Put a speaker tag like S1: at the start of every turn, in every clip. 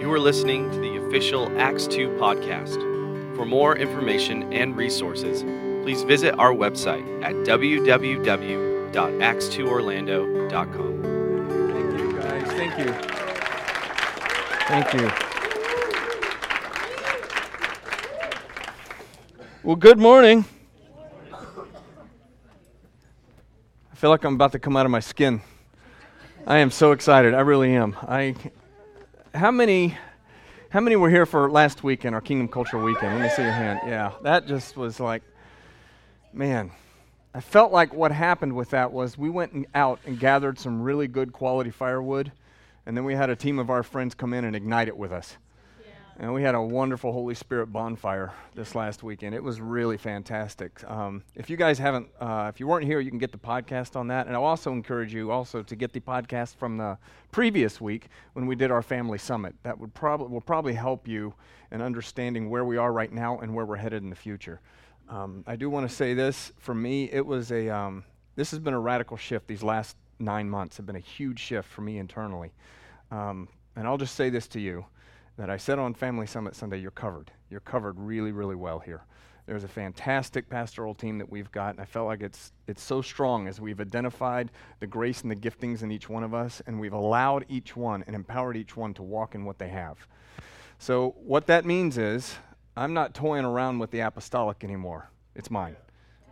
S1: You are listening to the official Acts 2 podcast. For more information and resources, please visit our website at www.acts2orlando.com.
S2: Thank you, guys. Thank you. Thank you. Well, good morning. I feel like I'm about to come out of my skin. I am so excited. I really am. I how many how many were here for last weekend, our Kingdom Culture weekend? Let me see your hand. Yeah, that just was like man, I felt like what happened with that was we went out and gathered some really good quality firewood, and then we had a team of our friends come in and ignite it with us. And we had a wonderful Holy Spirit bonfire this last weekend. It was really fantastic. Um, if you guys haven't, uh, if you weren't here, you can get the podcast on that. And I'll also encourage you also to get the podcast from the previous week when we did our family summit. That would probably will probably help you in understanding where we are right now and where we're headed in the future. Um, I do want to say this. For me, it was a. Um, this has been a radical shift. These last nine months have been a huge shift for me internally. Um, and I'll just say this to you that I said on Family Summit Sunday, you're covered. You're covered really, really well here. There's a fantastic pastoral team that we've got, and I felt like it's, it's so strong as we've identified the grace and the giftings in each one of us, and we've allowed each one and empowered each one to walk in what they have. So, what that means is, I'm not toying around with the apostolic anymore. It's mine.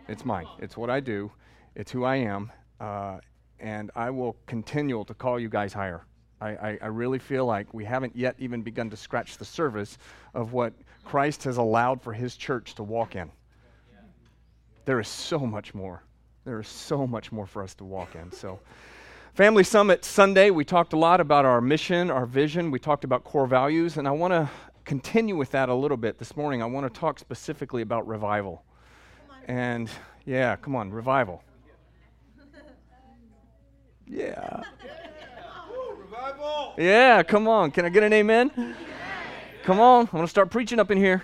S2: It's mine. It's what I do, it's who I am, uh, and I will continue to call you guys higher. I, I, I, really feel like we haven't yet even begun to scratch the surface of what Christ has allowed for his church to walk in. There is so much more. There is so much more for us to walk in. So, Family Summit Sunday, we talked a lot about our mission, our vision. We talked about core values, and I want to continue with that a little bit this morning. I want to talk specifically about revival. And yeah, come on, revival. Yeah. Yeah, come on. Can I get an amen? amen. Come on. I'm going to start preaching up in here.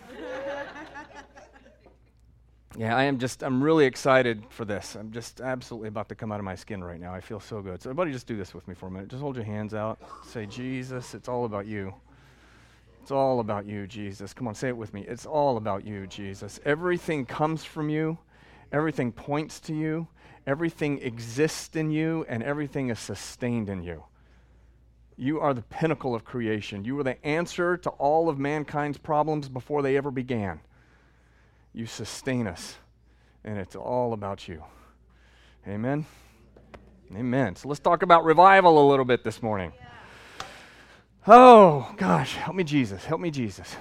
S2: Yeah, I am just, I'm really excited for this. I'm just absolutely about to come out of my skin right now. I feel so good. So, everybody, just do this with me for a minute. Just hold your hands out. Say, Jesus, it's all about you. It's all about you, Jesus. Come on, say it with me. It's all about you, Jesus. Everything comes from you, everything points to you, everything exists in you, and everything is sustained in you. You are the pinnacle of creation. You are the answer to all of mankind's problems before they ever began. You sustain us, and it's all about you. Amen. Amen. So let's talk about revival a little bit this morning. Oh, gosh, help me, Jesus. Help me, Jesus.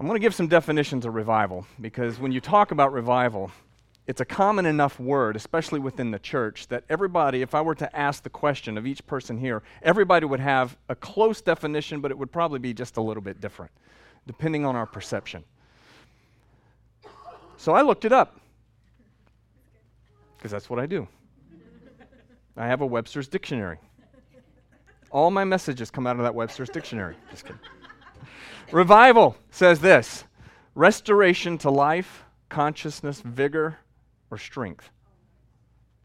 S2: I'm going to give some definitions of revival because when you talk about revival, it's a common enough word, especially within the church, that everybody, if I were to ask the question of each person here, everybody would have a close definition, but it would probably be just a little bit different, depending on our perception. So I looked it up, because that's what I do. I have a Webster's dictionary. All my messages come out of that Webster's dictionary. Just kidding. Revival says this restoration to life, consciousness, vigor, or strength.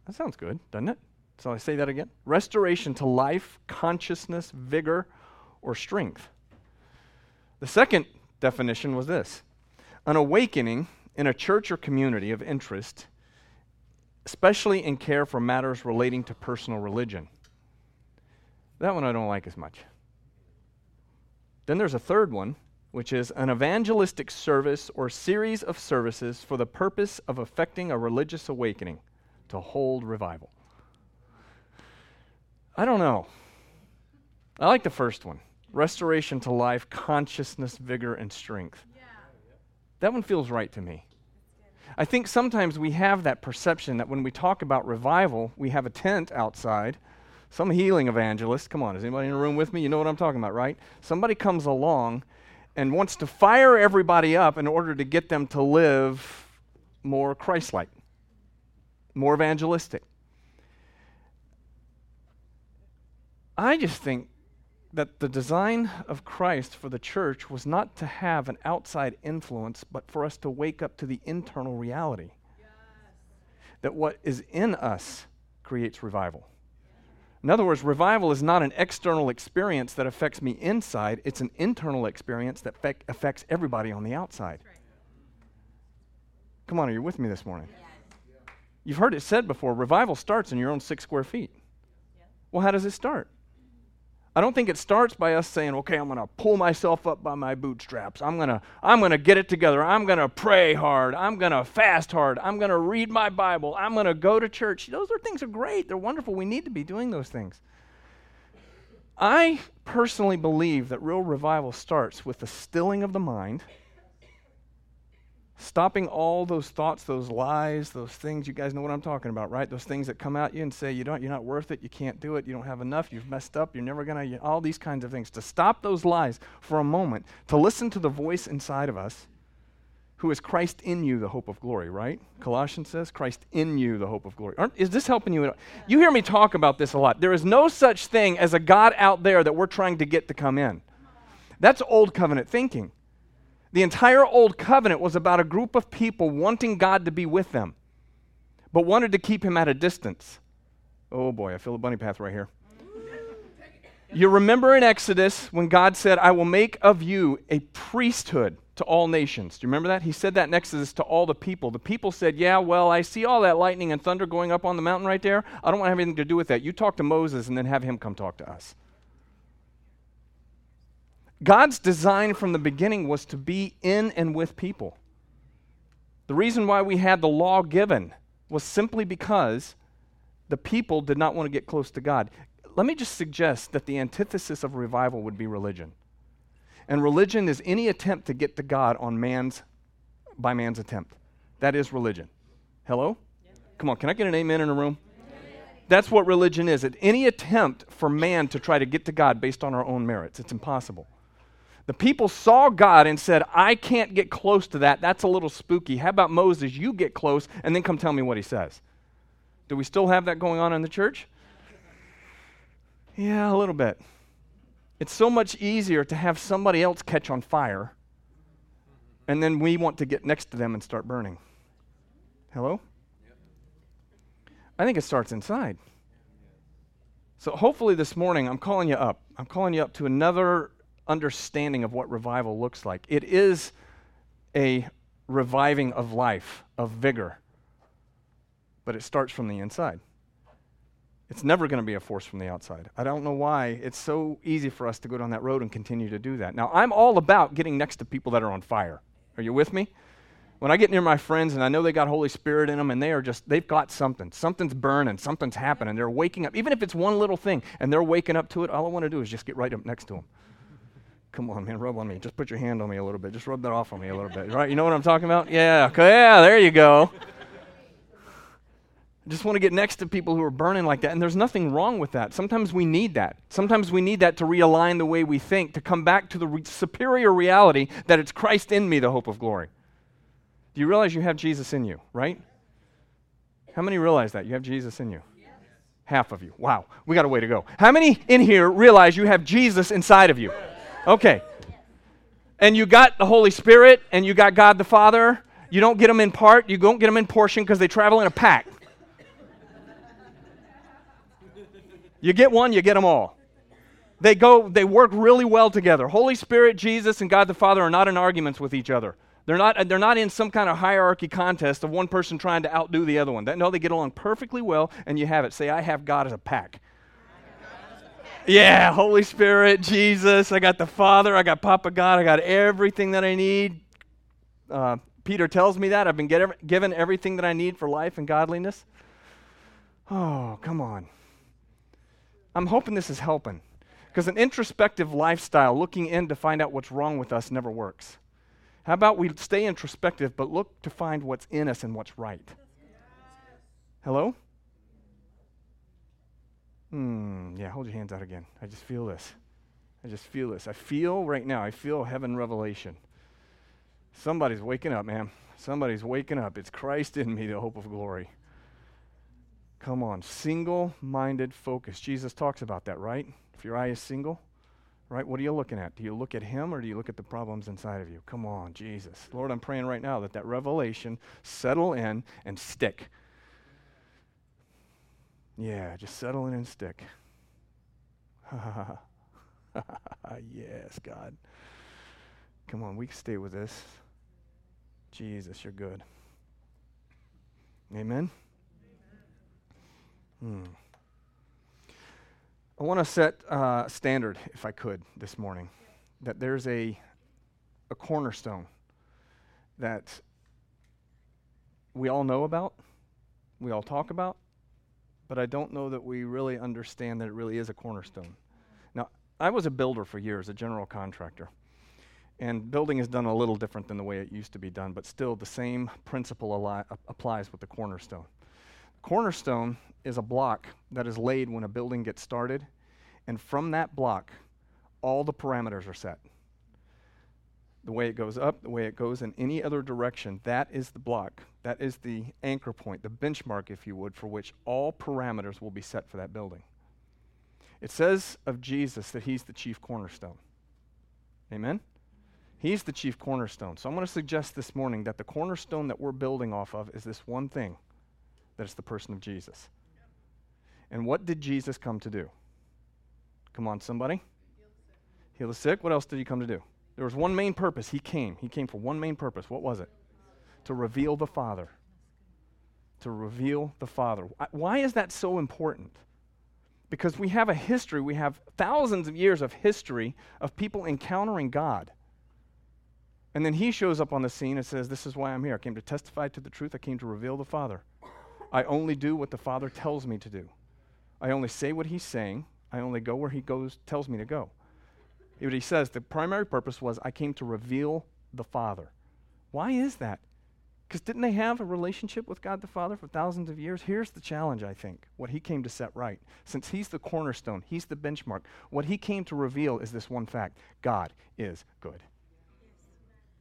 S2: That sounds good, doesn't it? So I say that again. Restoration to life, consciousness, vigor, or strength. The second definition was this an awakening in a church or community of interest, especially in care for matters relating to personal religion. That one I don't like as much. Then there's a third one which is an evangelistic service or series of services for the purpose of effecting a religious awakening to hold revival. I don't know. I like the first one restoration to life, consciousness, vigor, and strength. Yeah. That one feels right to me. I think sometimes we have that perception that when we talk about revival, we have a tent outside. Some healing evangelist, come on, is anybody in the room with me? You know what I'm talking about, right? Somebody comes along and wants to fire everybody up in order to get them to live more Christ like, more evangelistic. I just think that the design of Christ for the church was not to have an outside influence, but for us to wake up to the internal reality. Yes. That what is in us creates revival. In other words, revival is not an external experience that affects me inside, it's an internal experience that fe- affects everybody on the outside. Come on, are you with me this morning? You've heard it said before revival starts in your own six square feet. Well, how does it start? I don't think it starts by us saying, okay, I'm going to pull myself up by my bootstraps. I'm going to I'm going to get it together. I'm going to pray hard. I'm going to fast hard. I'm going to read my Bible. I'm going to go to church. Those are things are great. They're wonderful. We need to be doing those things. I personally believe that real revival starts with the stilling of the mind stopping all those thoughts, those lies, those things. You guys know what I'm talking about, right? Those things that come at you and say you don't, you're not worth it, you can't do it, you don't have enough, you've messed up, you're never gonna. all these kinds of things. To stop those lies for a moment, to listen to the voice inside of us, who is Christ in you, the hope of glory, right? Colossians says, Christ in you, the hope of glory. Aren't, is this helping you? You hear me talk about this a lot. There is no such thing as a God out there that we're trying to get to come in. That's old covenant thinking. The entire Old Covenant was about a group of people wanting God to be with them, but wanted to keep him at a distance. Oh boy, I feel a bunny path right here. You remember in Exodus when God said, I will make of you a priesthood to all nations. Do you remember that? He said that in Exodus to all the people. The people said, Yeah, well, I see all that lightning and thunder going up on the mountain right there. I don't want to have anything to do with that. You talk to Moses and then have him come talk to us. God's design from the beginning was to be in and with people. The reason why we had the law given was simply because the people did not want to get close to God. Let me just suggest that the antithesis of revival would be religion. And religion is any attempt to get to God on man's by man's attempt. That is religion. Hello? Come on, can I get an amen in a room? That's what religion is. It's any attempt for man to try to get to God based on our own merits. It's impossible. The people saw God and said, I can't get close to that. That's a little spooky. How about Moses? You get close and then come tell me what he says. Do we still have that going on in the church? Yeah, a little bit. It's so much easier to have somebody else catch on fire, and then we want to get next to them and start burning. Hello? I think it starts inside. So hopefully this morning I'm calling you up. I'm calling you up to another understanding of what revival looks like. It is a reviving of life, of vigor, but it starts from the inside. It's never going to be a force from the outside. I don't know why it's so easy for us to go down that road and continue to do that. Now, I'm all about getting next to people that are on fire. Are you with me? When I get near my friends and I know they got Holy Spirit in them and they are just, they've got something. Something's burning, something's happening. They're waking up. Even if it's one little thing and they're waking up to it, all I want to do is just get right up next to them. Come on, man, rub on me. Just put your hand on me a little bit. Just rub that off on me a little bit. Right? You know what I'm talking about? Yeah. Yeah, there you go. I just want to get next to people who are burning like that. And there's nothing wrong with that. Sometimes we need that. Sometimes we need that to realign the way we think, to come back to the re- superior reality that it's Christ in me, the hope of glory. Do you realize you have Jesus in you, right? How many realize that? You have Jesus in you? Yes. Half of you. Wow. We got a way to go. How many in here realize you have Jesus inside of you? Okay. And you got the Holy Spirit and you got God the Father. You don't get them in part, you don't get them in portion because they travel in a pack. You get one, you get them all. They go, they work really well together. Holy Spirit, Jesus, and God the Father are not in arguments with each other. They're not, uh, they're not in some kind of hierarchy contest of one person trying to outdo the other one. no, they get along perfectly well, and you have it. Say, I have God as a pack. Yeah, Holy Spirit, Jesus. I got the Father. I got Papa God. I got everything that I need. Uh, Peter tells me that. I've been get, given everything that I need for life and godliness. Oh, come on. I'm hoping this is helping. Because an introspective lifestyle, looking in to find out what's wrong with us, never works. How about we stay introspective, but look to find what's in us and what's right? Hello? Hmm, yeah, hold your hands out again. I just feel this. I just feel this. I feel right now, I feel heaven revelation. Somebody's waking up, man. Somebody's waking up. It's Christ in me, the hope of glory. Come on, single minded focus. Jesus talks about that, right? If your eye is single, right? What are you looking at? Do you look at Him or do you look at the problems inside of you? Come on, Jesus. Lord, I'm praying right now that that revelation settle in and stick. Yeah, just settle in and stick. yes, God. Come on, we can stay with this. Jesus, you're good. Amen? Hmm. I want to set a uh, standard, if I could, this morning, that there's a, a cornerstone that we all know about, we all talk about, but I don't know that we really understand that it really is a cornerstone. Now, I was a builder for years, a general contractor. And building is done a little different than the way it used to be done, but still the same principle ali- applies with the cornerstone. Cornerstone is a block that is laid when a building gets started, and from that block, all the parameters are set. The way it goes up, the way it goes in any other direction, that is the block that is the anchor point, the benchmark, if you would, for which all parameters will be set for that building. It says of Jesus that he's the chief cornerstone. Amen? He's the chief cornerstone. So I'm going to suggest this morning that the cornerstone that we're building off of is this one thing that is the person of Jesus. And what did Jesus come to do? Come on, somebody. Heal the sick. What else did he come to do? There was one main purpose. He came. He came for one main purpose. What was it? to reveal the Father. To reveal the Father. Why is that so important? Because we have a history, we have thousands of years of history of people encountering God. And then he shows up on the scene and says, This is why I'm here. I came to testify to the truth, I came to reveal the Father. I only do what the Father tells me to do. I only say what he's saying. I only go where he goes, tells me to go. He says, the primary purpose was, I came to reveal the Father. Why is that? Because didn't they have a relationship with God the Father for thousands of years? Here's the challenge, I think, what he came to set right. Since he's the cornerstone, he's the benchmark, what he came to reveal is this one fact God is good.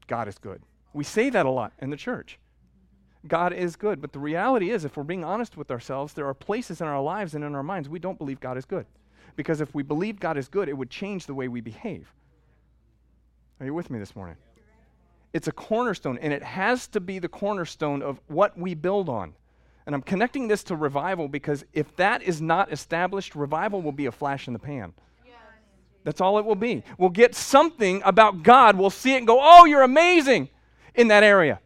S2: God is good. We say that a lot in the church. God is good. But the reality is, if we're being honest with ourselves, there are places in our lives and in our minds we don't believe God is good. Because if we believed God is good, it would change the way we behave. Are you with me this morning? It's a cornerstone, and it has to be the cornerstone of what we build on. And I'm connecting this to revival because if that is not established, revival will be a flash in the pan. That's all it will be. We'll get something about God, we'll see it and go, oh, you're amazing in that area.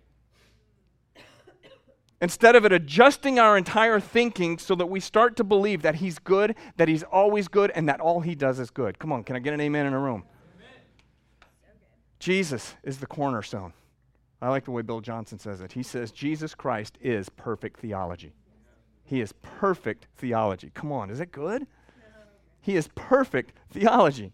S2: Instead of it adjusting our entire thinking so that we start to believe that He's good, that He's always good, and that all He does is good. Come on, can I get an amen in a room? Jesus is the cornerstone. I like the way Bill Johnson says it. He says Jesus Christ is perfect theology. He is perfect theology. Come on, is it good? He is perfect theology.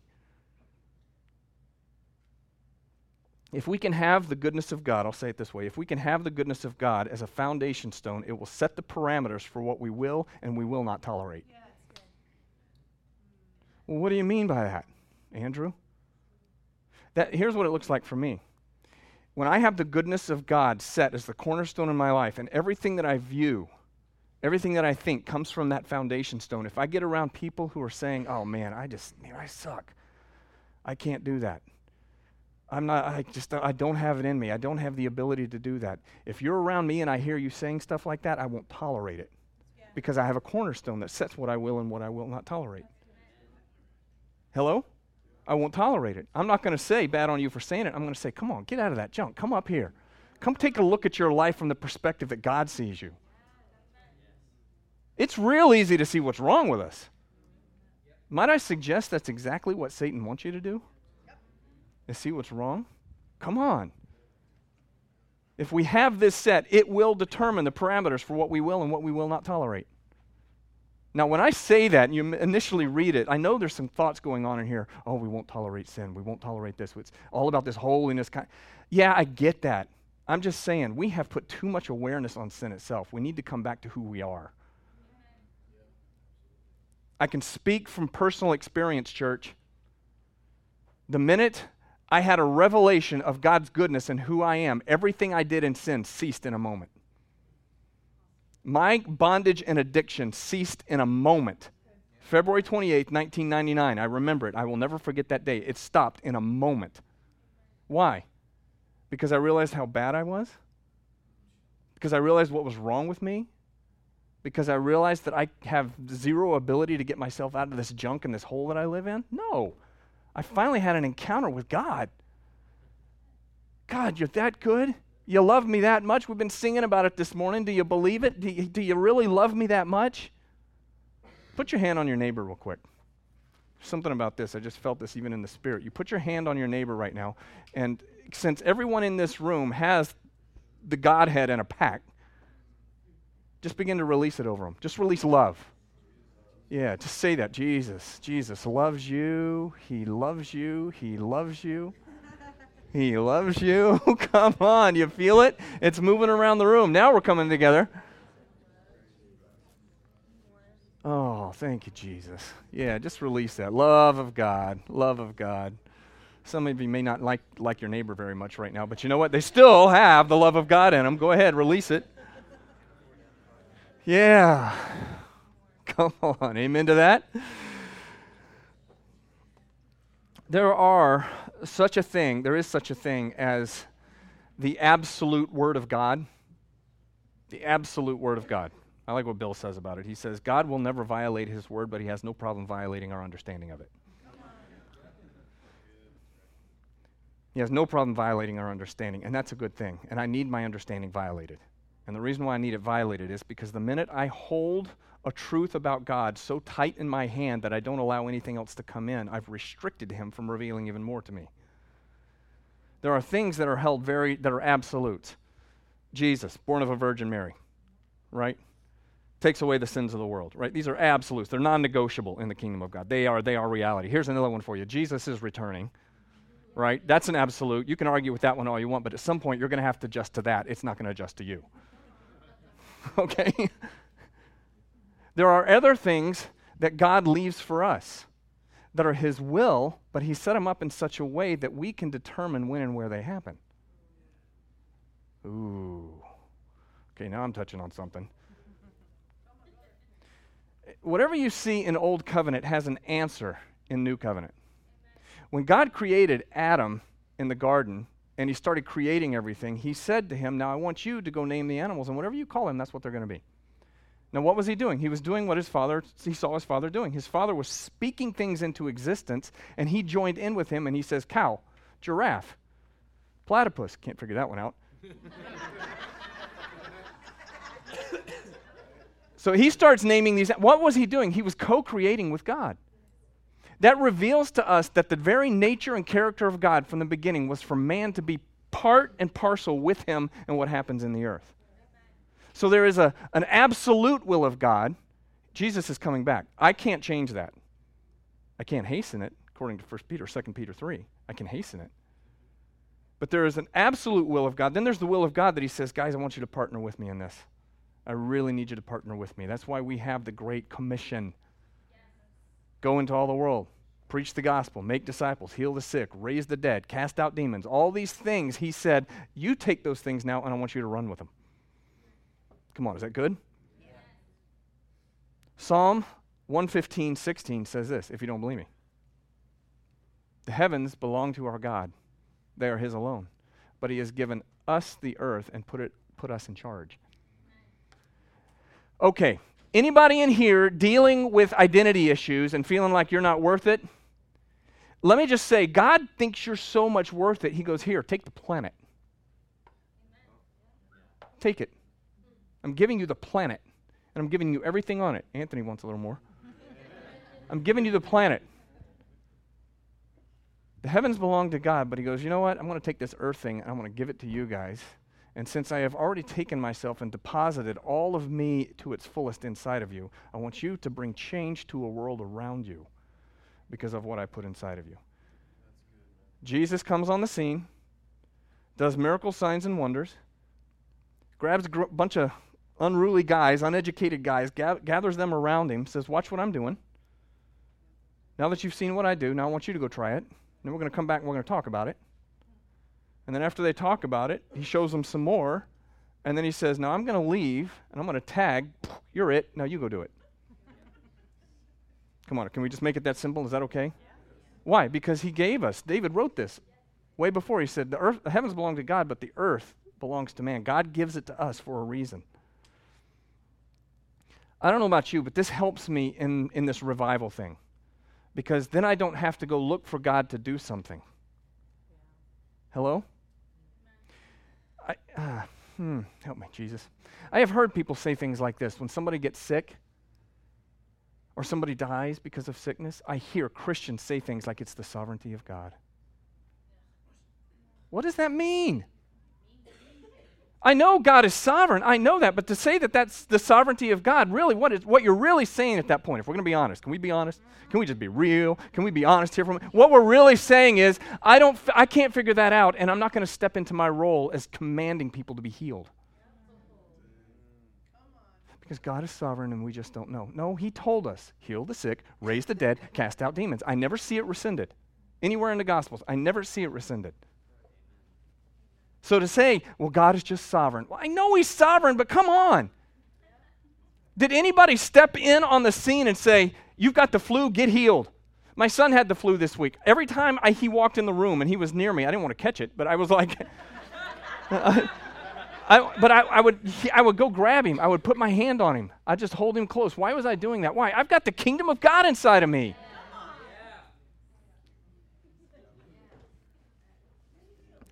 S2: If we can have the goodness of God, I'll say it this way if we can have the goodness of God as a foundation stone, it will set the parameters for what we will and we will not tolerate. Yeah, well, what do you mean by that, Andrew? That, here's what it looks like for me. When I have the goodness of God set as the cornerstone in my life, and everything that I view, everything that I think comes from that foundation stone, if I get around people who are saying, oh man, I just, man, I suck, I can't do that. I'm not, I just, I don't have it in me. I don't have the ability to do that. If you're around me and I hear you saying stuff like that, I won't tolerate it yeah. because I have a cornerstone that sets what I will and what I will not tolerate. Hello? I won't tolerate it. I'm not going to say bad on you for saying it. I'm going to say, come on, get out of that junk. Come up here. Come take a look at your life from the perspective that God sees you. It's real easy to see what's wrong with us. Might I suggest that's exactly what Satan wants you to do? To see what's wrong? Come on. If we have this set, it will determine the parameters for what we will and what we will not tolerate. Now, when I say that and you initially read it, I know there's some thoughts going on in here. Oh, we won't tolerate sin. We won't tolerate this. It's all about this holiness. Kind. Yeah, I get that. I'm just saying we have put too much awareness on sin itself. We need to come back to who we are. I can speak from personal experience, church. The minute I had a revelation of God's goodness and who I am, everything I did in sin ceased in a moment. My bondage and addiction ceased in a moment. February 28, 1999. I remember it. I will never forget that day. It stopped in a moment. Why? Because I realized how bad I was? Because I realized what was wrong with me? because I realized that I have zero ability to get myself out of this junk and this hole that I live in? No. I finally had an encounter with God. God, you're that good? You love me that much? We've been singing about it this morning. Do you believe it? Do you, do you really love me that much? Put your hand on your neighbor, real quick. Something about this. I just felt this even in the spirit. You put your hand on your neighbor right now, and since everyone in this room has the Godhead in a pack, just begin to release it over them. Just release love. Yeah, just say that. Jesus, Jesus loves you. He loves you. He loves you. He loves you. Come on, you feel it? It's moving around the room. Now we're coming together. Oh, thank you, Jesus. Yeah, just release that. Love of God. Love of God. Some of you may not like, like your neighbor very much right now, but you know what? They still have the love of God in them. Go ahead, release it. Yeah. Come on. Amen to that. There are such a thing, there is such a thing as the absolute Word of God. The absolute Word of God. I like what Bill says about it. He says, God will never violate His Word, but He has no problem violating our understanding of it. He has no problem violating our understanding, and that's a good thing. And I need my understanding violated. And the reason why I need it violated is because the minute I hold a truth about God so tight in my hand that I don't allow anything else to come in, I've restricted him from revealing even more to me. There are things that are held very that are absolutes. Jesus, born of a virgin Mary, right? Takes away the sins of the world, right? These are absolutes. They're non-negotiable in the kingdom of God. They are they are reality. Here's another one for you. Jesus is returning. Right? That's an absolute. You can argue with that one all you want, but at some point you're going to have to adjust to that. It's not going to adjust to you. okay? There are other things that God leaves for us that are His will, but He set them up in such a way that we can determine when and where they happen. Ooh. Okay, now I'm touching on something. Whatever you see in Old Covenant has an answer in New Covenant. When God created Adam in the garden and he started creating everything, he said to him, Now I want you to go name the animals, and whatever you call them, that's what they're going to be. Now, what was he doing? He was doing what his father, he saw his father doing. His father was speaking things into existence, and he joined in with him, and he says, Cow, giraffe, platypus. Can't figure that one out. so he starts naming these. What was he doing? He was co creating with God. That reveals to us that the very nature and character of God from the beginning was for man to be part and parcel with him and what happens in the earth. So there is a, an absolute will of God. Jesus is coming back. I can't change that. I can't hasten it, according to 1 Peter, 2 Peter 3. I can hasten it. But there is an absolute will of God. Then there's the will of God that He says, guys, I want you to partner with me in this. I really need you to partner with me. That's why we have the Great Commission. Go into all the world, preach the gospel, make disciples, heal the sick, raise the dead, cast out demons. All these things, he said, you take those things now and I want you to run with them. Come on, is that good? Yeah. Psalm 115, 16 says this, if you don't believe me. The heavens belong to our God, they are his alone. But he has given us the earth and put, it, put us in charge. Okay, Anybody in here dealing with identity issues and feeling like you're not worth it? Let me just say, God thinks you're so much worth it. He goes, Here, take the planet. Take it. I'm giving you the planet, and I'm giving you everything on it. Anthony wants a little more. I'm giving you the planet. The heavens belong to God, but he goes, You know what? I'm going to take this earth thing and I'm going to give it to you guys. And since I have already taken myself and deposited all of me to its fullest inside of you, I want you to bring change to a world around you because of what I put inside of you. Jesus comes on the scene, does miracle signs and wonders, grabs a gr- bunch of unruly guys, uneducated guys, ga- gathers them around him, says, Watch what I'm doing. Now that you've seen what I do, now I want you to go try it. Then we're going to come back and we're going to talk about it. And then after they talk about it, he shows them some more. And then he says, Now I'm going to leave and I'm going to tag. You're it. Now you go do it. Come on, can we just make it that simple? Is that okay? Why? Because he gave us. David wrote this way before. He said, the, earth, the heavens belong to God, but the earth belongs to man. God gives it to us for a reason. I don't know about you, but this helps me in, in this revival thing because then I don't have to go look for God to do something. Hello? I, uh, hmm, help me, Jesus. I have heard people say things like this when somebody gets sick or somebody dies because of sickness. I hear Christians say things like it's the sovereignty of God. What does that mean? I know God is sovereign. I know that. But to say that that's the sovereignty of God, really, what, is, what you're really saying at that point, if we're going to be honest, can we be honest? Can we just be real? Can we be honest here? From what we're really saying is, I don't, I can't figure that out, and I'm not going to step into my role as commanding people to be healed. Because God is sovereign and we just don't know. No, He told us heal the sick, raise the dead, cast out demons. I never see it rescinded. Anywhere in the Gospels, I never see it rescinded. So to say, well, God is just sovereign. Well, I know He's sovereign, but come on. Did anybody step in on the scene and say, You've got the flu, get healed? My son had the flu this week. Every time I, he walked in the room and he was near me, I didn't want to catch it, but I was like, I, but I, I, would, I would go grab him. I would put my hand on him. I'd just hold him close. Why was I doing that? Why? I've got the kingdom of God inside of me.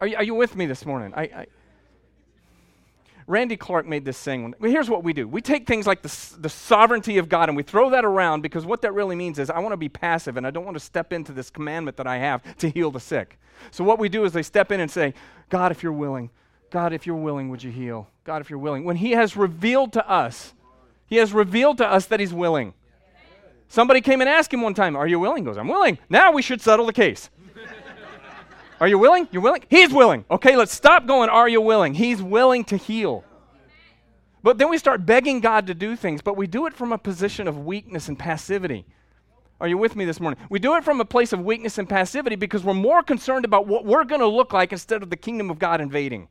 S2: Are you, are you with me this morning? I, I, Randy Clark made this saying. Well, here's what we do we take things like the, the sovereignty of God and we throw that around because what that really means is I want to be passive and I don't want to step into this commandment that I have to heal the sick. So what we do is they step in and say, God, if you're willing, God, if you're willing, would you heal? God, if you're willing. When He has revealed to us, He has revealed to us that He's willing. Somebody came and asked him one time, Are you willing? He goes, I'm willing. Now we should settle the case. Are you willing? You're willing? He's willing. Okay, let's stop going, Are you willing? He's willing to heal. But then we start begging God to do things, but we do it from a position of weakness and passivity. Are you with me this morning? We do it from a place of weakness and passivity because we're more concerned about what we're going to look like instead of the kingdom of God invading.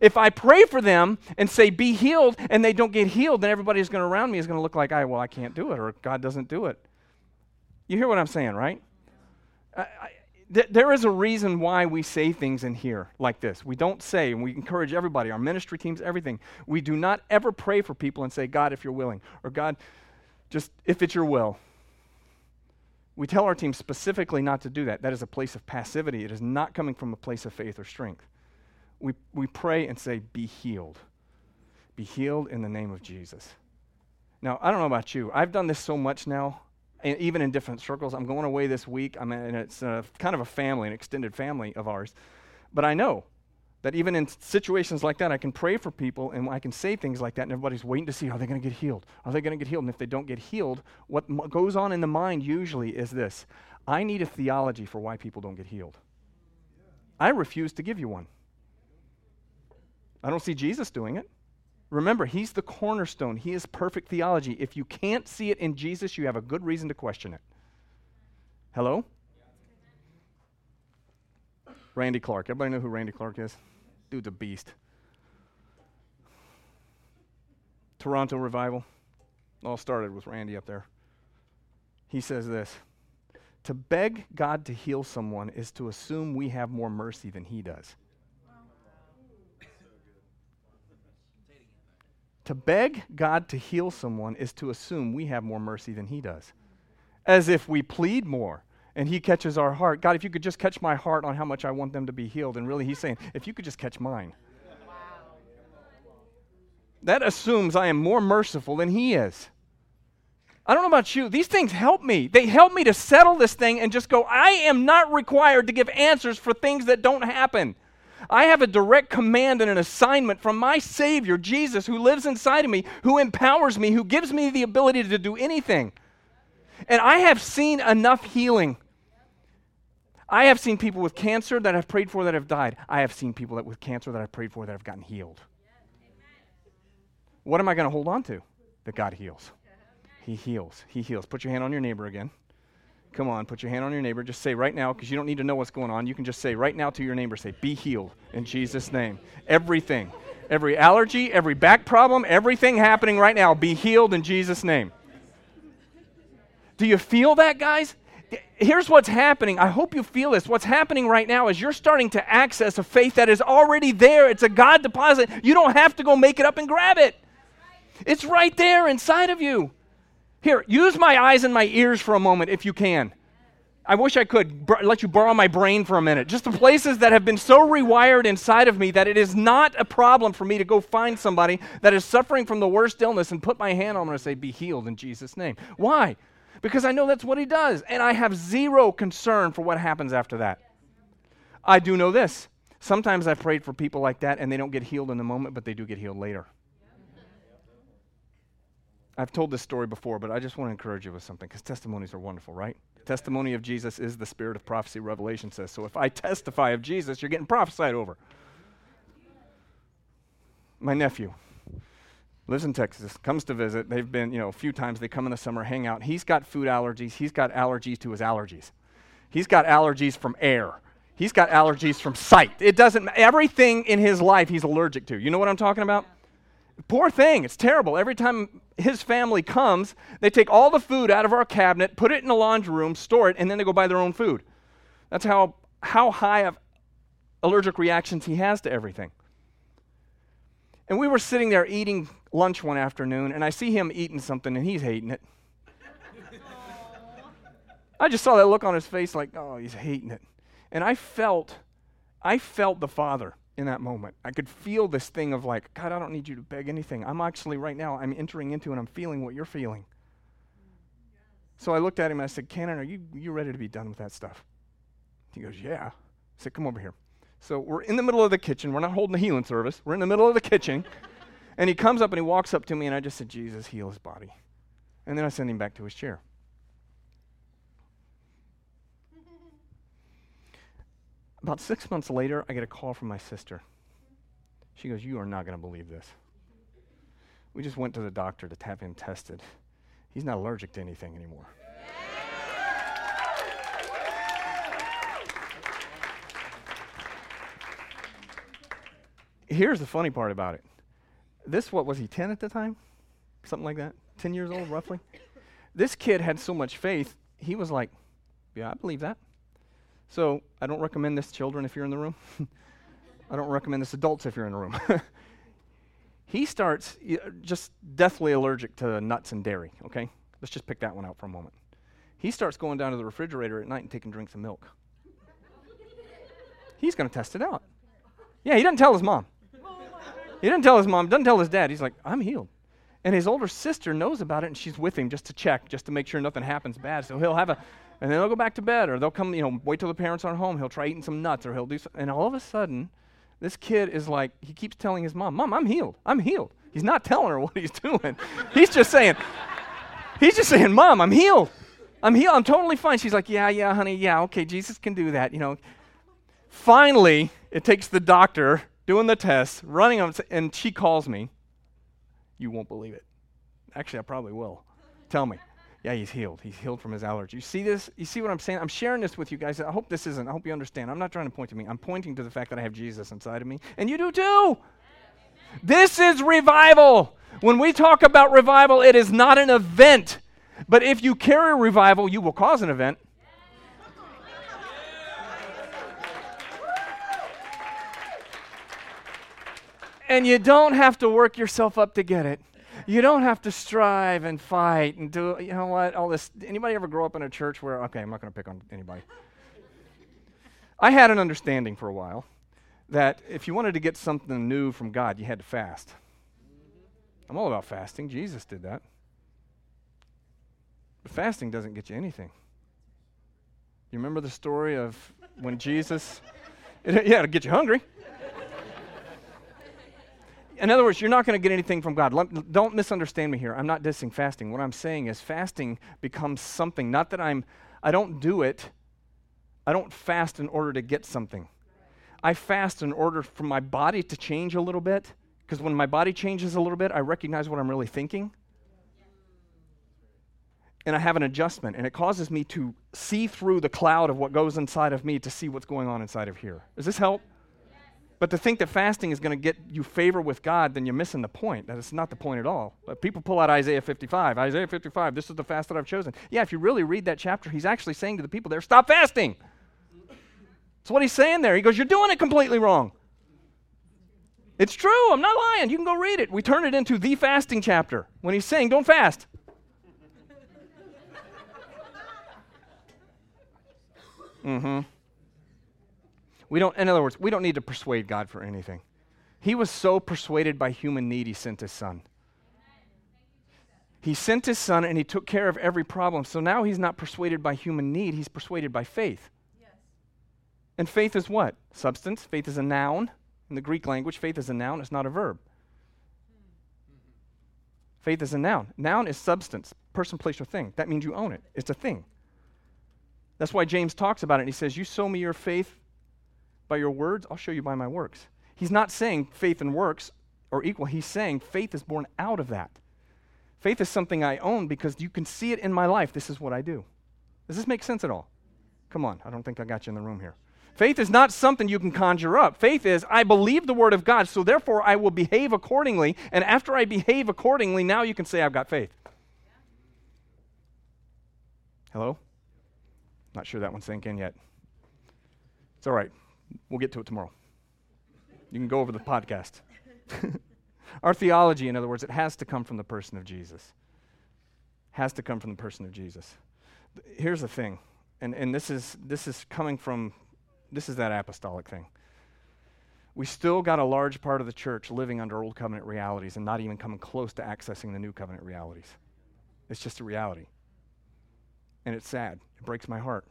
S2: If I pray for them and say, be healed, and they don't get healed, then everybody who's going around me is going to look like, I, well, I can't do it, or God doesn't do it. You hear what I'm saying, right? I, I, th- there is a reason why we say things in here like this. We don't say, and we encourage everybody, our ministry teams, everything. We do not ever pray for people and say, God, if you're willing, or God, just if it's your will. We tell our team specifically not to do that. That is a place of passivity. It is not coming from a place of faith or strength. We, we pray and say, Be healed. Be healed in the name of Jesus. Now, I don't know about you. I've done this so much now, even in different circles. I'm going away this week. I mean, it's a, kind of a family, an extended family of ours. But I know that even in situations like that, I can pray for people and I can say things like that, and everybody's waiting to see are they going to get healed? Are they going to get healed? And if they don't get healed, what m- goes on in the mind usually is this I need a theology for why people don't get healed. I refuse to give you one. I don't see Jesus doing it. Remember, he's the cornerstone. He is perfect theology. If you can't see it in Jesus, you have a good reason to question it. Hello? Randy Clark. Everybody know who Randy Clark is? Dude's a beast. Toronto revival. All started with Randy up there. He says this To beg God to heal someone is to assume we have more mercy than he does. To beg God to heal someone is to assume we have more mercy than He does. As if we plead more and He catches our heart. God, if you could just catch my heart on how much I want them to be healed. And really, He's saying, if you could just catch mine. That assumes I am more merciful than He is. I don't know about you. These things help me. They help me to settle this thing and just go, I am not required to give answers for things that don't happen. I have a direct command and an assignment from my Savior, Jesus, who lives inside of me, who empowers me, who gives me the ability to do anything. And I have seen enough healing. I have seen people with cancer that I've prayed for that have died. I have seen people that with cancer that I've prayed for that have gotten healed. What am I going to hold on to? That God heals. He heals. He heals. Put your hand on your neighbor again. Come on, put your hand on your neighbor. Just say right now, because you don't need to know what's going on. You can just say right now to your neighbor, say, Be healed in Jesus' name. Everything. Every allergy, every back problem, everything happening right now, be healed in Jesus' name. Do you feel that, guys? Here's what's happening. I hope you feel this. What's happening right now is you're starting to access a faith that is already there. It's a God deposit. You don't have to go make it up and grab it. It's right there inside of you. Here, use my eyes and my ears for a moment if you can. I wish I could br- let you borrow my brain for a minute. Just the places that have been so rewired inside of me that it is not a problem for me to go find somebody that is suffering from the worst illness and put my hand on them and say, Be healed in Jesus' name. Why? Because I know that's what he does. And I have zero concern for what happens after that. I do know this. Sometimes I've prayed for people like that and they don't get healed in the moment, but they do get healed later. I've told this story before, but I just want to encourage you with something because testimonies are wonderful, right? testimony of Jesus is the spirit of prophecy, Revelation says. So if I testify of Jesus, you're getting prophesied over. My nephew lives in Texas, comes to visit. They've been, you know, a few times. They come in the summer, hang out. He's got food allergies. He's got allergies to his allergies. He's got allergies from air. He's got allergies from sight. It doesn't, everything in his life he's allergic to. You know what I'm talking about? Poor thing, it's terrible. Every time his family comes, they take all the food out of our cabinet, put it in the laundry room, store it, and then they go buy their own food. That's how, how high of allergic reactions he has to everything. And we were sitting there eating lunch one afternoon, and I see him eating something, and he's hating it. I just saw that look on his face like, oh, he's hating it. And I felt, I felt the Father in that moment. I could feel this thing of like, God, I don't need you to beg anything. I'm actually right now, I'm entering into and I'm feeling what you're feeling. So I looked at him and I said, Cannon, are you, you ready to be done with that stuff? He goes, Yeah. I said, Come over here. So we're in the middle of the kitchen. We're not holding the healing service. We're in the middle of the kitchen. and he comes up and he walks up to me and I just said, Jesus, heal his body. And then I sent him back to his chair. About six months later, I get a call from my sister. She goes, You are not going to believe this. We just went to the doctor to have him tested. He's not allergic to anything anymore. Here's the funny part about it. This, what was he, 10 at the time? Something like that? 10 years old, roughly? This kid had so much faith, he was like, Yeah, I believe that. So I don't recommend this children if you're in the room. I don't recommend this adults if you're in the room. he starts just deathly allergic to nuts and dairy, okay? Let's just pick that one out for a moment. He starts going down to the refrigerator at night and taking drinks of milk. He's going to test it out. Yeah, he doesn't tell his mom. He doesn't tell his mom, doesn't tell his dad. He's like, I'm healed. And his older sister knows about it and she's with him just to check, just to make sure nothing happens bad. So he'll have a and then they'll go back to bed, or they'll come, you know, wait till the parents aren't home. He'll try eating some nuts, or he'll do, something. and all of a sudden, this kid is like, he keeps telling his mom, "Mom, I'm healed. I'm healed." He's not telling her what he's doing. he's just saying, he's just saying, "Mom, I'm healed. I'm healed. I'm totally fine." She's like, "Yeah, yeah, honey, yeah, okay, Jesus can do that." You know. Finally, it takes the doctor doing the test, running up, and she calls me. You won't believe it. Actually, I probably will. Tell me yeah, he's healed. He's healed from his allergy. You see this? You see what I'm saying? I'm sharing this with you guys. I hope this isn't, I hope you understand. I'm not trying to point to me. I'm pointing to the fact that I have Jesus inside of me. And you do too. This is revival. When we talk about revival, it is not an event. But if you carry revival, you will cause an event. And you don't have to work yourself up to get it you don't have to strive and fight and do, you know what, all this. Anybody ever grow up in a church where, okay, I'm not going to pick on anybody. I had an understanding for a while that if you wanted to get something new from God, you had to fast. I'm all about fasting. Jesus did that. But fasting doesn't get you anything. You remember the story of when Jesus, it, yeah, to get you hungry in other words, you're not going to get anything from God. Let, don't misunderstand me here. I'm not dissing fasting. What I'm saying is fasting becomes something. Not that I'm, I don't do it. I don't fast in order to get something. I fast in order for my body to change a little bit. Because when my body changes a little bit, I recognize what I'm really thinking. And I have an adjustment, and it causes me to see through the cloud of what goes inside of me to see what's going on inside of here. Does this help? But to think that fasting is going to get you favor with God, then you're missing the point. That is not the point at all. But people pull out Isaiah 55. Isaiah 55, this is the fast that I've chosen. Yeah, if you really read that chapter, he's actually saying to the people there, stop fasting. That's what he's saying there. He goes, You're doing it completely wrong. It's true. I'm not lying. You can go read it. We turn it into the fasting chapter when he's saying, don't fast. mm-hmm. We don't, in other words, we don't need to persuade God for anything. He was so persuaded by human need, he sent his son. He sent his son and he took care of every problem. So now he's not persuaded by human need, he's persuaded by faith. Yes. And faith is what? Substance. Faith is a noun. In the Greek language, faith is a noun, it's not a verb. Hmm. Faith is a noun. Noun is substance, person, place, or thing. That means you own it. It's a thing. That's why James talks about it. And he says, You sow me your faith by your words, I'll show you by my works. He's not saying faith and works are equal. He's saying faith is born out of that. Faith is something I own because you can see it in my life. This is what I do. Does this make sense at all? Come on, I don't think I got you in the room here. Faith is not something you can conjure up. Faith is, I believe the word of God, so therefore I will behave accordingly. And after I behave accordingly, now you can say I've got faith. Hello? Not sure that one sank in yet. It's all right. We'll get to it tomorrow. You can go over the podcast. Our theology, in other words, it has to come from the person of Jesus. Has to come from the person of Jesus. Here's the thing, and, and this is this is coming from this is that apostolic thing. We still got a large part of the church living under old covenant realities and not even coming close to accessing the new covenant realities. It's just a reality. And it's sad. It breaks my heart.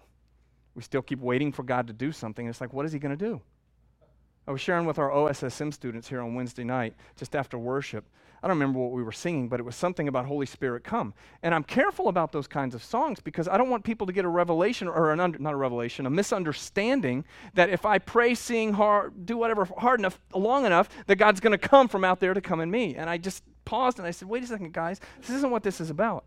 S2: We still keep waiting for God to do something. It's like, what is He going to do? I was sharing with our OSSM students here on Wednesday night, just after worship. I don't remember what we were singing, but it was something about Holy Spirit come. And I'm careful about those kinds of songs because I don't want people to get a revelation or an under, not a revelation, a misunderstanding that if I pray, sing hard, do whatever hard enough, long enough, that God's going to come from out there to come in me. And I just paused and I said, wait a second, guys, this isn't what this is about.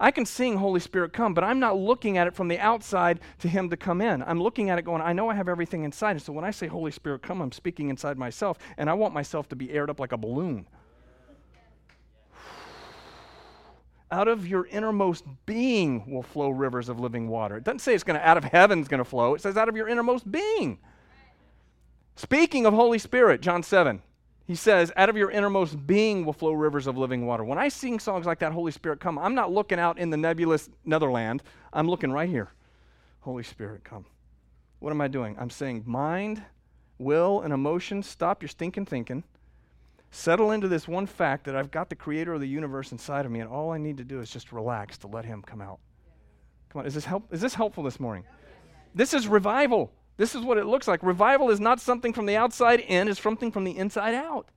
S2: I can sing Holy Spirit come, but I'm not looking at it from the outside to Him to come in. I'm looking at it going, I know I have everything inside. And so when I say Holy Spirit come, I'm speaking inside myself, and I want myself to be aired up like a balloon. Out of your innermost being will flow rivers of living water. It doesn't say it's going to, out of heaven's going to flow. It says out of your innermost being. Speaking of Holy Spirit, John 7. He says, out of your innermost being will flow rivers of living water. When I sing songs like that, Holy Spirit, come, I'm not looking out in the nebulous netherland. I'm looking right here. Holy Spirit, come. What am I doing? I'm saying, mind, will, and emotion, stop your stinking thinking. Settle into this one fact that I've got the creator of the universe inside of me, and all I need to do is just relax to let him come out. Come on, is this, help, is this helpful this morning? This is revival. This is what it looks like. Revival is not something from the outside in, it's something from the inside out.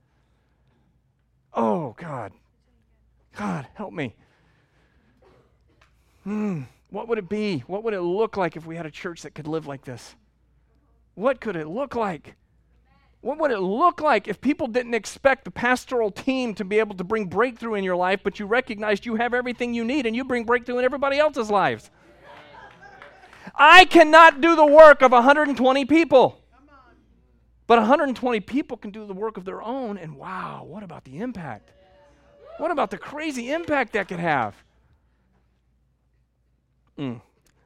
S2: Oh, God. God, help me. Hmm. What would it be? What would it look like if we had a church that could live like this? What could it look like? What would it look like if people didn't expect the pastoral team to be able to bring breakthrough in your life, but you recognized you have everything you need and you bring breakthrough in everybody else's lives? I cannot do the work of 120 people. But 120 people can do the work of their own, and wow, what about the impact? What about the crazy impact that could have? Mm.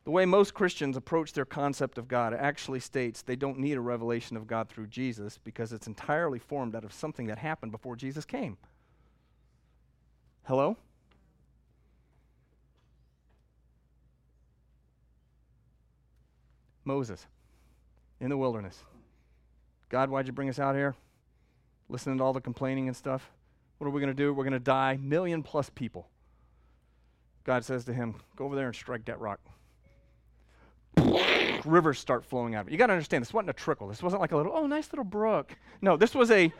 S2: The way most Christians approach their concept of God actually states they don't need a revelation of God through Jesus because it's entirely formed out of something that happened before Jesus came. Hello? Moses in the wilderness. God, why'd you bring us out here? Listening to all the complaining and stuff. What are we going to do? We're going to die. Million plus people. God says to him, Go over there and strike that rock. Rivers start flowing out of it. You got to understand, this wasn't a trickle. This wasn't like a little, oh, nice little brook. No, this was a,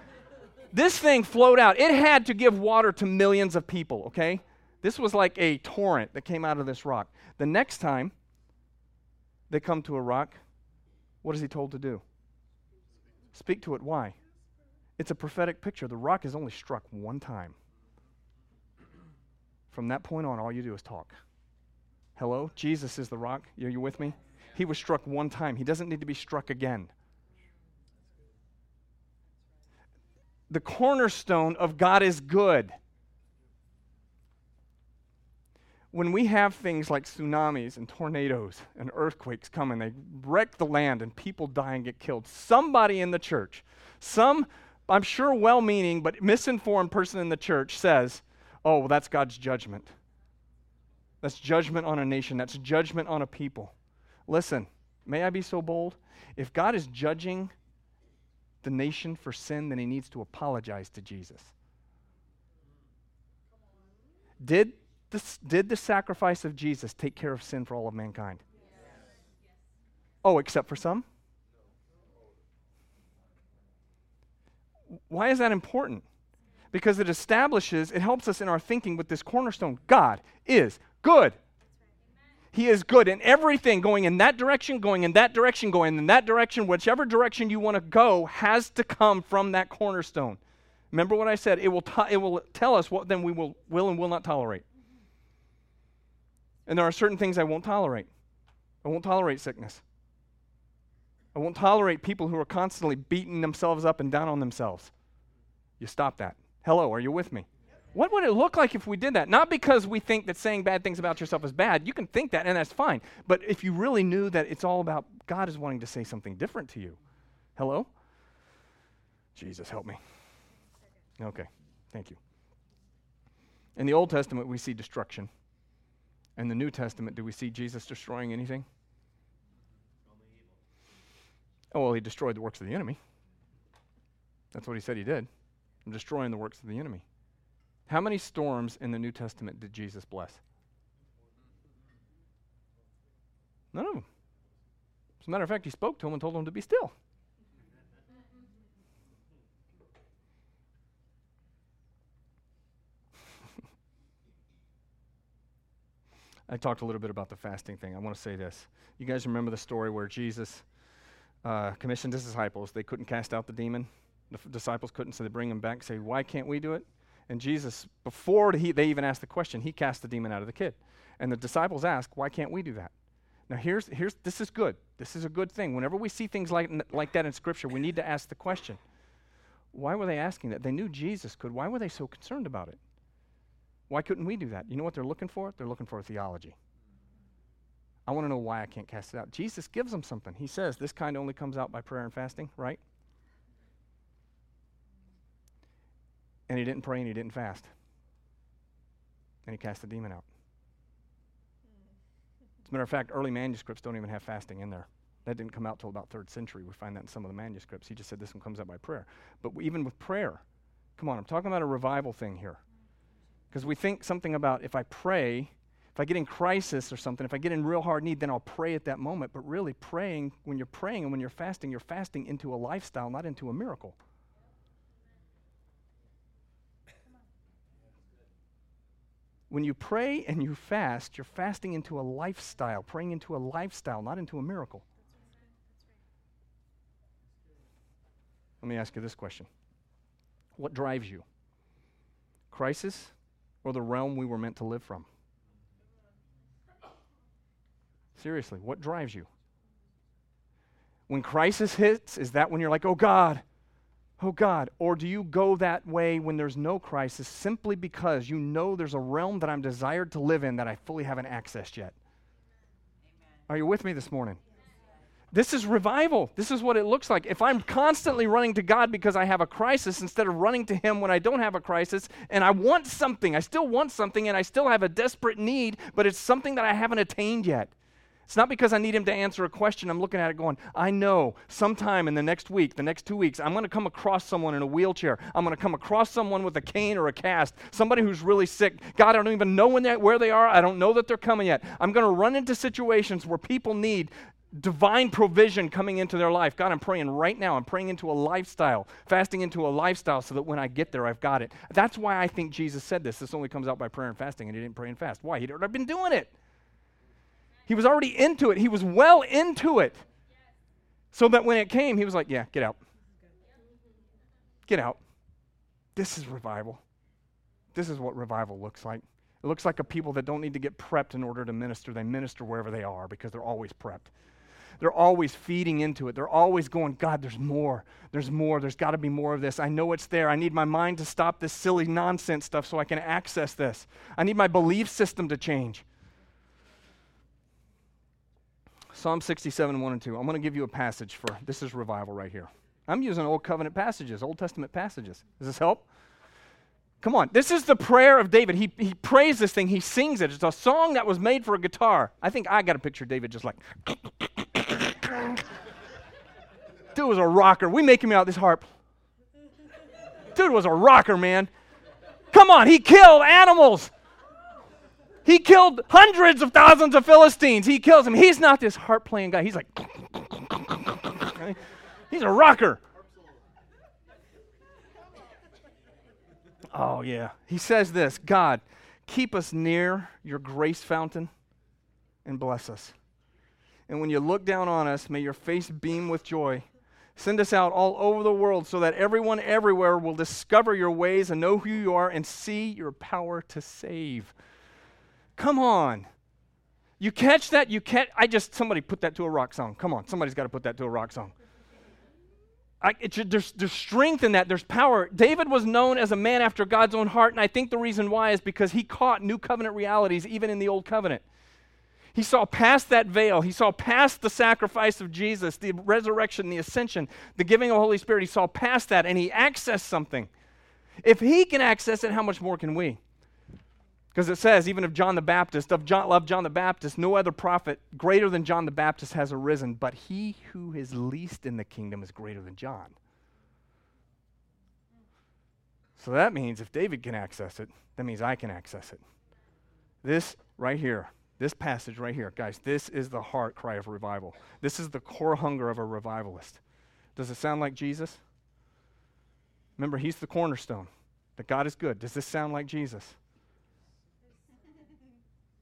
S2: this thing flowed out. It had to give water to millions of people, okay? This was like a torrent that came out of this rock. The next time, they come to a rock, what is he told to do? Speak to it. Why? It's a prophetic picture. The rock is only struck one time. From that point on, all you do is talk. Hello? Jesus is the rock. Are you with me? He was struck one time. He doesn't need to be struck again. The cornerstone of God is good when we have things like tsunamis and tornadoes and earthquakes come and they wreck the land and people die and get killed, somebody in the church, some I'm sure well meaning, but misinformed person in the church says, oh, well, that's God's judgment. That's judgment on a nation, that's judgment on a people. Listen, may I be so bold? If God is judging the nation for sin, then he needs to apologize to Jesus. Did the, did the sacrifice of Jesus take care of sin for all of mankind? Oh, except for some? Why is that important? Because it establishes, it helps us in our thinking with this cornerstone. God is good. He is good in everything, going in that direction, going in that direction, going in that direction, whichever direction you want to go has to come from that cornerstone. Remember what I said? It will, to- it will tell us what then we will, will and will not tolerate. And there are certain things I won't tolerate. I won't tolerate sickness. I won't tolerate people who are constantly beating themselves up and down on themselves. You stop that. Hello, are you with me? What would it look like if we did that? Not because we think that saying bad things about yourself is bad. You can think that, and that's fine. But if you really knew that it's all about God is wanting to say something different to you. Hello? Jesus, help me. Okay, thank you. In the Old Testament, we see destruction. In the New Testament, do we see Jesus destroying anything? Oh, well, he destroyed the works of the enemy. That's what he said he did. I'm destroying the works of the enemy. How many storms in the New Testament did Jesus bless? None of them. As a matter of fact, he spoke to him and told him to be still. I talked a little bit about the fasting thing. I want to say this. You guys remember the story where Jesus uh, commissioned his disciples? They couldn't cast out the demon. The f- disciples couldn't, so they bring him back. Say, why can't we do it? And Jesus, before he, they even asked the question, he cast the demon out of the kid. And the disciples ask, why can't we do that? Now here's here's this is good. This is a good thing. Whenever we see things like like that in Scripture, we need to ask the question. Why were they asking that? They knew Jesus could. Why were they so concerned about it? Why couldn't we do that? You know what they're looking for? They're looking for a theology. I want to know why I can't cast it out. Jesus gives them something. He says this kind only comes out by prayer and fasting, right? And he didn't pray and he didn't fast. And he cast the demon out. As a matter of fact, early manuscripts don't even have fasting in there. That didn't come out till about third century. We find that in some of the manuscripts. He just said this one comes out by prayer. But even with prayer, come on, I'm talking about a revival thing here. Because we think something about if I pray, if I get in crisis or something, if I get in real hard need, then I'll pray at that moment. But really, praying, when you're praying and when you're fasting, you're fasting into a lifestyle, not into a miracle. When you pray and you fast, you're fasting into a lifestyle, praying into a lifestyle, not into a miracle. Let me ask you this question What drives you? Crisis or the realm we were meant to live from? Seriously, what drives you? When crisis hits, is that when you're like, oh God, oh God? Or do you go that way when there's no crisis simply because you know there's a realm that I'm desired to live in that I fully haven't accessed yet? Amen. Are you with me this morning? This is revival. This is what it looks like. If I'm constantly running to God because I have a crisis instead of running to Him when I don't have a crisis, and I want something, I still want something, and I still have a desperate need, but it's something that I haven't attained yet. It's not because I need him to answer a question. I'm looking at it going, I know sometime in the next week, the next two weeks, I'm going to come across someone in a wheelchair. I'm going to come across someone with a cane or a cast, somebody who's really sick. God, I don't even know when where they are. I don't know that they're coming yet. I'm going to run into situations where people need divine provision coming into their life. God, I'm praying right now. I'm praying into a lifestyle, fasting into a lifestyle so that when I get there, I've got it. That's why I think Jesus said this. This only comes out by prayer and fasting, and he didn't pray and fast. Why? He'd already been doing it. He was already into it. He was well into it. So that when it came, he was like, Yeah, get out. Get out. This is revival. This is what revival looks like. It looks like a people that don't need to get prepped in order to minister. They minister wherever they are because they're always prepped. They're always feeding into it. They're always going, God, there's more. There's more. There's got to be more of this. I know it's there. I need my mind to stop this silly nonsense stuff so I can access this. I need my belief system to change. Psalm 67, 1 and 2. I'm going to give you a passage for this is revival right here. I'm using Old Covenant passages, Old Testament passages. Does this help? Come on. This is the prayer of David. He, he prays this thing, he sings it. It's a song that was made for a guitar. I think I got a picture of David just like. Dude was a rocker. We make him out this harp. Dude was a rocker, man. Come on, he killed animals. He killed hundreds of thousands of Philistines. He kills them. He's not this harp playing guy. He's like, he's a rocker. Oh, yeah. He says this God, keep us near your grace fountain and bless us. And when you look down on us, may your face beam with joy. Send us out all over the world so that everyone everywhere will discover your ways and know who you are and see your power to save. Come on. You catch that? You catch I just somebody put that to a rock song. Come on, somebody's got to put that to a rock song. I, it, there's, there's strength in that. There's power. David was known as a man after God's own heart, and I think the reason why is because he caught new covenant realities even in the old covenant. He saw past that veil. He saw past the sacrifice of Jesus, the resurrection, the ascension, the giving of the Holy Spirit. He saw past that, and he accessed something. If he can access it, how much more can we? Because it says, even of John the Baptist, of John, of John the Baptist, no other prophet greater than John the Baptist has arisen, but he who is least in the kingdom is greater than John. So that means if David can access it, that means I can access it. This right here, this passage right here, guys, this is the heart cry of revival. This is the core hunger of a revivalist. Does it sound like Jesus? Remember, he's the cornerstone, that God is good. Does this sound like Jesus?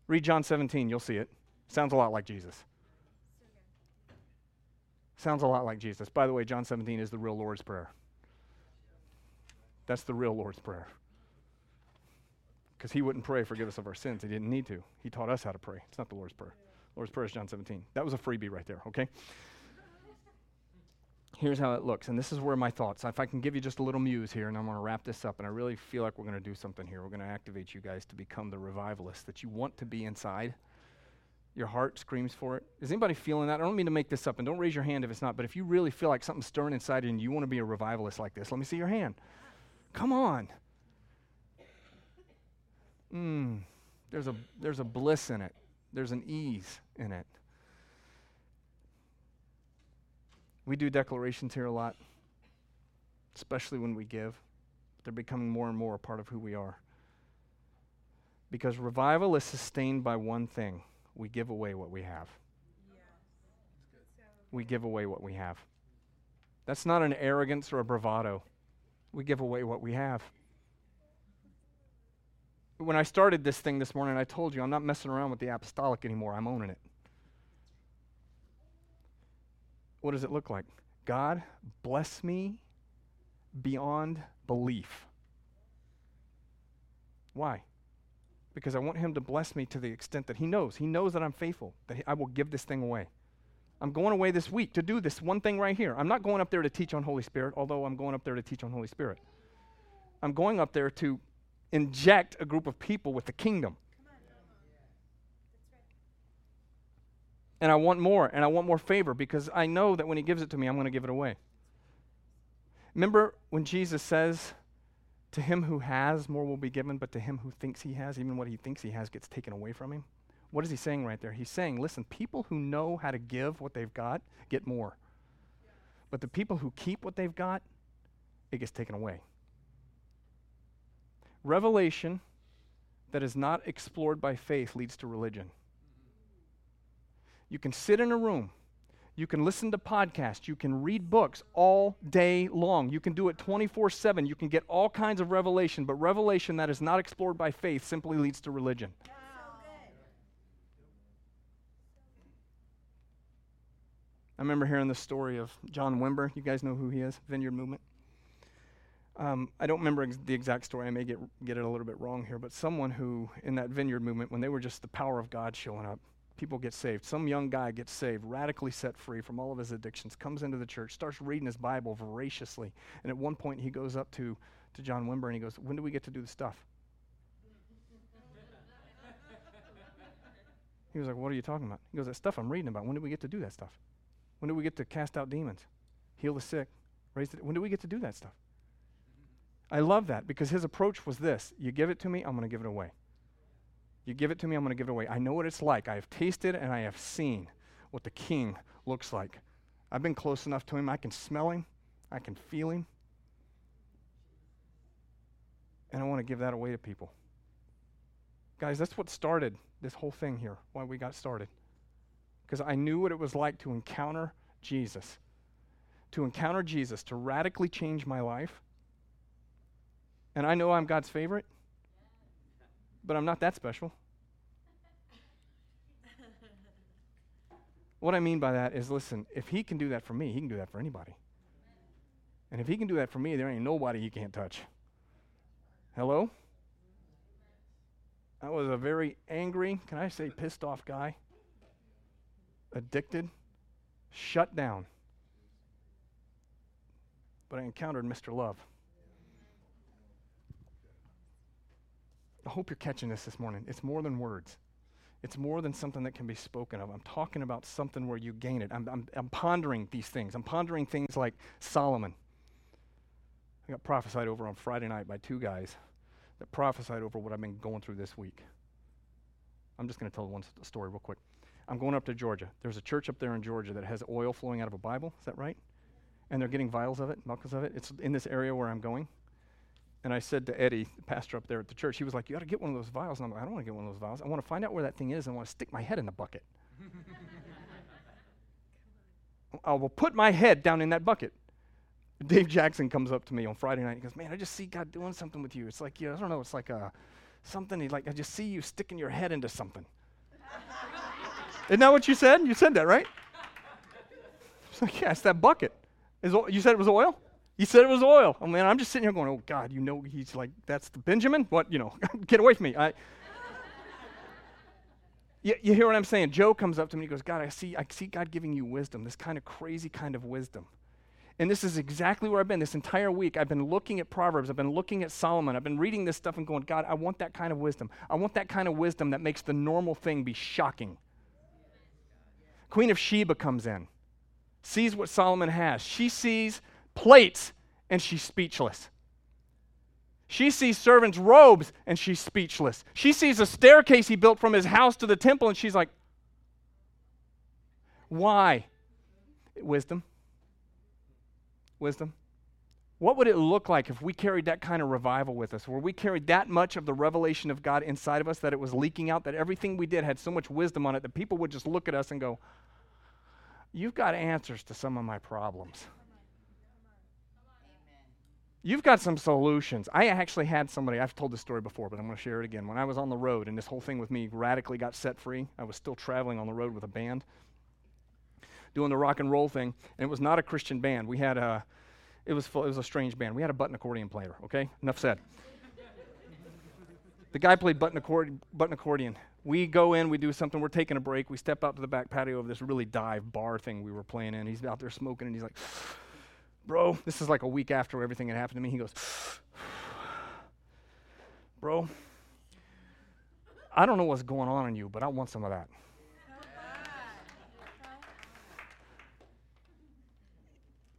S2: Read John 17, you'll see it. Sounds a lot like Jesus. Sounds a lot like Jesus. By the way, John 17 is the real Lord's Prayer. That's the real Lord's Prayer. Because he wouldn't pray, forgive us of our sins. He didn't need to. He taught us how to pray. It's not the Lord's Prayer. Lord's Prayer is John 17. That was a freebie right there, okay? here's how it looks. And this is where my thoughts, if I can give you just a little muse here, and I'm going to wrap this up. And I really feel like we're going to do something here. We're going to activate you guys to become the revivalists that you want to be inside. Your heart screams for it. Is anybody feeling that? I don't mean to make this up, and don't raise your hand if it's not, but if you really feel like something's stirring inside and you want to be a revivalist like this, let me see your hand. Come on. Mm, there's, a, there's a bliss in it, there's an ease in it. We do declarations here a lot, especially when we give. They're becoming more and more a part of who we are. Because revival is sustained by one thing we give away what we have. We give away what we have. That's not an arrogance or a bravado. We give away what we have. When I started this thing this morning, I told you I'm not messing around with the apostolic anymore. I'm owning it. what does it look like? God, bless me beyond belief. Why? Because I want Him to bless me to the extent that He knows. He knows that I'm faithful, that I will give this thing away. I'm going away this week to do this one thing right here. I'm not going up there to teach on Holy Spirit, although I'm going up there to teach on Holy Spirit. I'm going up there to inject a group of people with the kingdom. and I want more, and I want more favor because I know that when He gives it to me, I'm going to give it away. Remember when Jesus says, To him who has, more will be given, but to him who thinks he has, even what he thinks he has gets taken away from him? What is he saying right there? He's saying, Listen, people who know how to give what they've got get more. But the people who keep what they've got, it gets taken away. Revelation that is not explored by faith leads to religion. You can sit in a room. You can listen to podcasts. You can read books all day long. You can do it 24 7. You can get all kinds of revelation, but revelation that is not explored by faith simply leads to religion. I remember hearing the story of John Wimber. You guys know who he is, Vineyard Movement. Um, I don't remember ex- the exact story. I may get, get it a little bit wrong here, but someone who, in that Vineyard Movement, when they were just the power of God showing up, people get saved. Some young guy gets saved, radically set free from all of his addictions, comes into the church, starts reading his Bible voraciously. And at one point, he goes up to, to John Wimber and he goes, When do we get to do the stuff? he was like, What are you talking about? He goes, That stuff I'm reading about. When do we get to do that stuff? When do we get to cast out demons, heal the sick, Raise the, when do we get to do that stuff? I love that because his approach was this you give it to me, I'm going to give it away. You give it to me, I'm going to give it away. I know what it's like. I have tasted and I have seen what the king looks like. I've been close enough to him, I can smell him, I can feel him. And I want to give that away to people. Guys, that's what started this whole thing here, why we got started. Because I knew what it was like to encounter Jesus. To encounter Jesus, to radically change my life. And I know I'm God's favorite, but I'm not that special. what I mean by that is listen, if He can do that for me, He can do that for anybody. And if He can do that for me, there ain't nobody He can't touch. Hello? I was a very angry, can I say pissed off guy? Addicted, shut down. But I encountered Mr. Love. I hope you're catching this this morning. It's more than words. It's more than something that can be spoken of. I'm talking about something where you gain it. I'm, I'm, I'm pondering these things. I'm pondering things like Solomon. I got prophesied over on Friday night by two guys that prophesied over what I've been going through this week. I'm just going to tell one story real quick. I'm going up to Georgia. There's a church up there in Georgia that has oil flowing out of a Bible. Is that right? And they're getting vials of it, buckets of it. It's in this area where I'm going. And I said to Eddie, the pastor up there at the church, he was like, You got to get one of those vials. And I'm like, I don't want to get one of those vials. I want to find out where that thing is and I want to stick my head in the bucket. I will put my head down in that bucket. Dave Jackson comes up to me on Friday night. He goes, "Man, I just see God doing something with you. It's like, yeah, I don't know. It's like a something. He's like, I just see you sticking your head into something." Isn't that what you said? You said that, right? It's like, yeah, it's that bucket. Is you said it was oil? You said it was oil. Oh, I mean, I'm just sitting here going, "Oh God, you know, he's like, that's the Benjamin. What? You know, get away from me." I. You, you hear what I'm saying? Joe comes up to me. He goes, "God, I see, I see God giving you wisdom. This kind of crazy kind of wisdom." And this is exactly where I've been this entire week. I've been looking at Proverbs. I've been looking at Solomon. I've been reading this stuff and going, God, I want that kind of wisdom. I want that kind of wisdom that makes the normal thing be shocking. Queen of Sheba comes in, sees what Solomon has. She sees plates and she's speechless. She sees servants' robes and she's speechless. She sees a staircase he built from his house to the temple and she's like, Why? Wisdom wisdom? What would it look like if we carried that kind of revival with us, where we carried that much of the revelation of God inside of us that it was leaking out, that everything we did had so much wisdom on it that people would just look at us and go, You've got answers to some of my problems. You've got some solutions. I actually had somebody, I've told this story before, but I'm going to share it again. When I was on the road and this whole thing with me radically got set free, I was still traveling on the road with a band, doing the rock and roll thing, and it was not a Christian band. We had a it was, full, it was a strange band. We had a button accordion player, okay? Enough said. the guy played button, accord- button accordion. We go in, we do something, we're taking a break. We step out to the back patio of this really dive bar thing we were playing in. He's out there smoking, and he's like, Bro, this is like a week after everything had happened to me. He goes, Bro, I don't know what's going on in you, but I want some of that.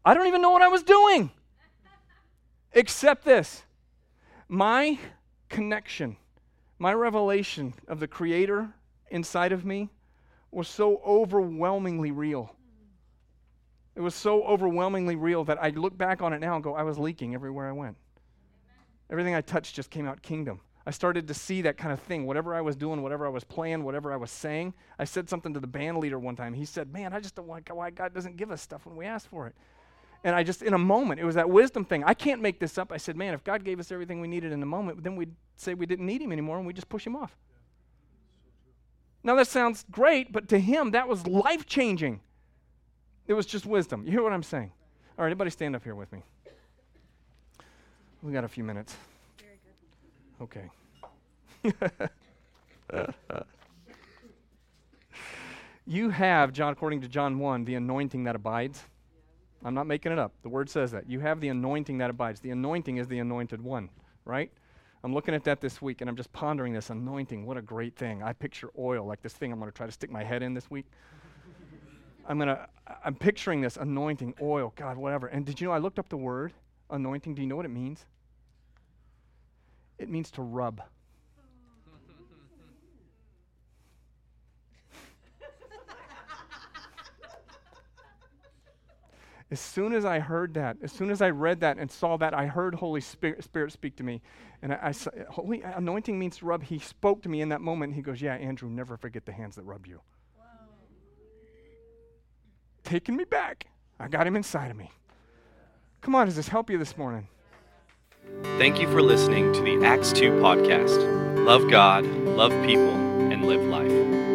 S2: I don't even know what I was doing. Except this my connection, my revelation of the Creator inside of me was so overwhelmingly real. It was so overwhelmingly real that I look back on it now and go, I was leaking everywhere I went. Everything I touched just came out kingdom. I started to see that kind of thing. Whatever I was doing, whatever I was playing, whatever I was saying. I said something to the band leader one time. He said, Man, I just don't like why God doesn't give us stuff when we ask for it. And I just, in a moment, it was that wisdom thing. I can't make this up. I said, man, if God gave us everything we needed in a moment, then we'd say we didn't need him anymore and we'd just push him off. Now, that sounds great, but to him, that was life changing. It was just wisdom. You hear what I'm saying? All right, everybody stand up here with me. We got a few minutes. Okay. you have, John, according to John 1, the anointing that abides. I'm not making it up. The word says that. You have the anointing that abides. The anointing is the anointed one, right? I'm looking at that this week and I'm just pondering this anointing. What a great thing. I picture oil like this thing I'm going to try to stick my head in this week. I'm gonna, I'm picturing this anointing, oil, God, whatever. And did you know I looked up the word anointing? Do you know what it means? It means to rub. As soon as I heard that, as soon as I read that and saw that, I heard Holy Spirit, Spirit speak to me. And I, I, Holy anointing means to rub. He spoke to me in that moment. He goes, Yeah, Andrew, never forget the hands that rub you. Taking me back. I got him inside of me. Come on, does this help you this morning?
S1: Thank you for listening to the Acts 2 podcast. Love God, love people, and live life.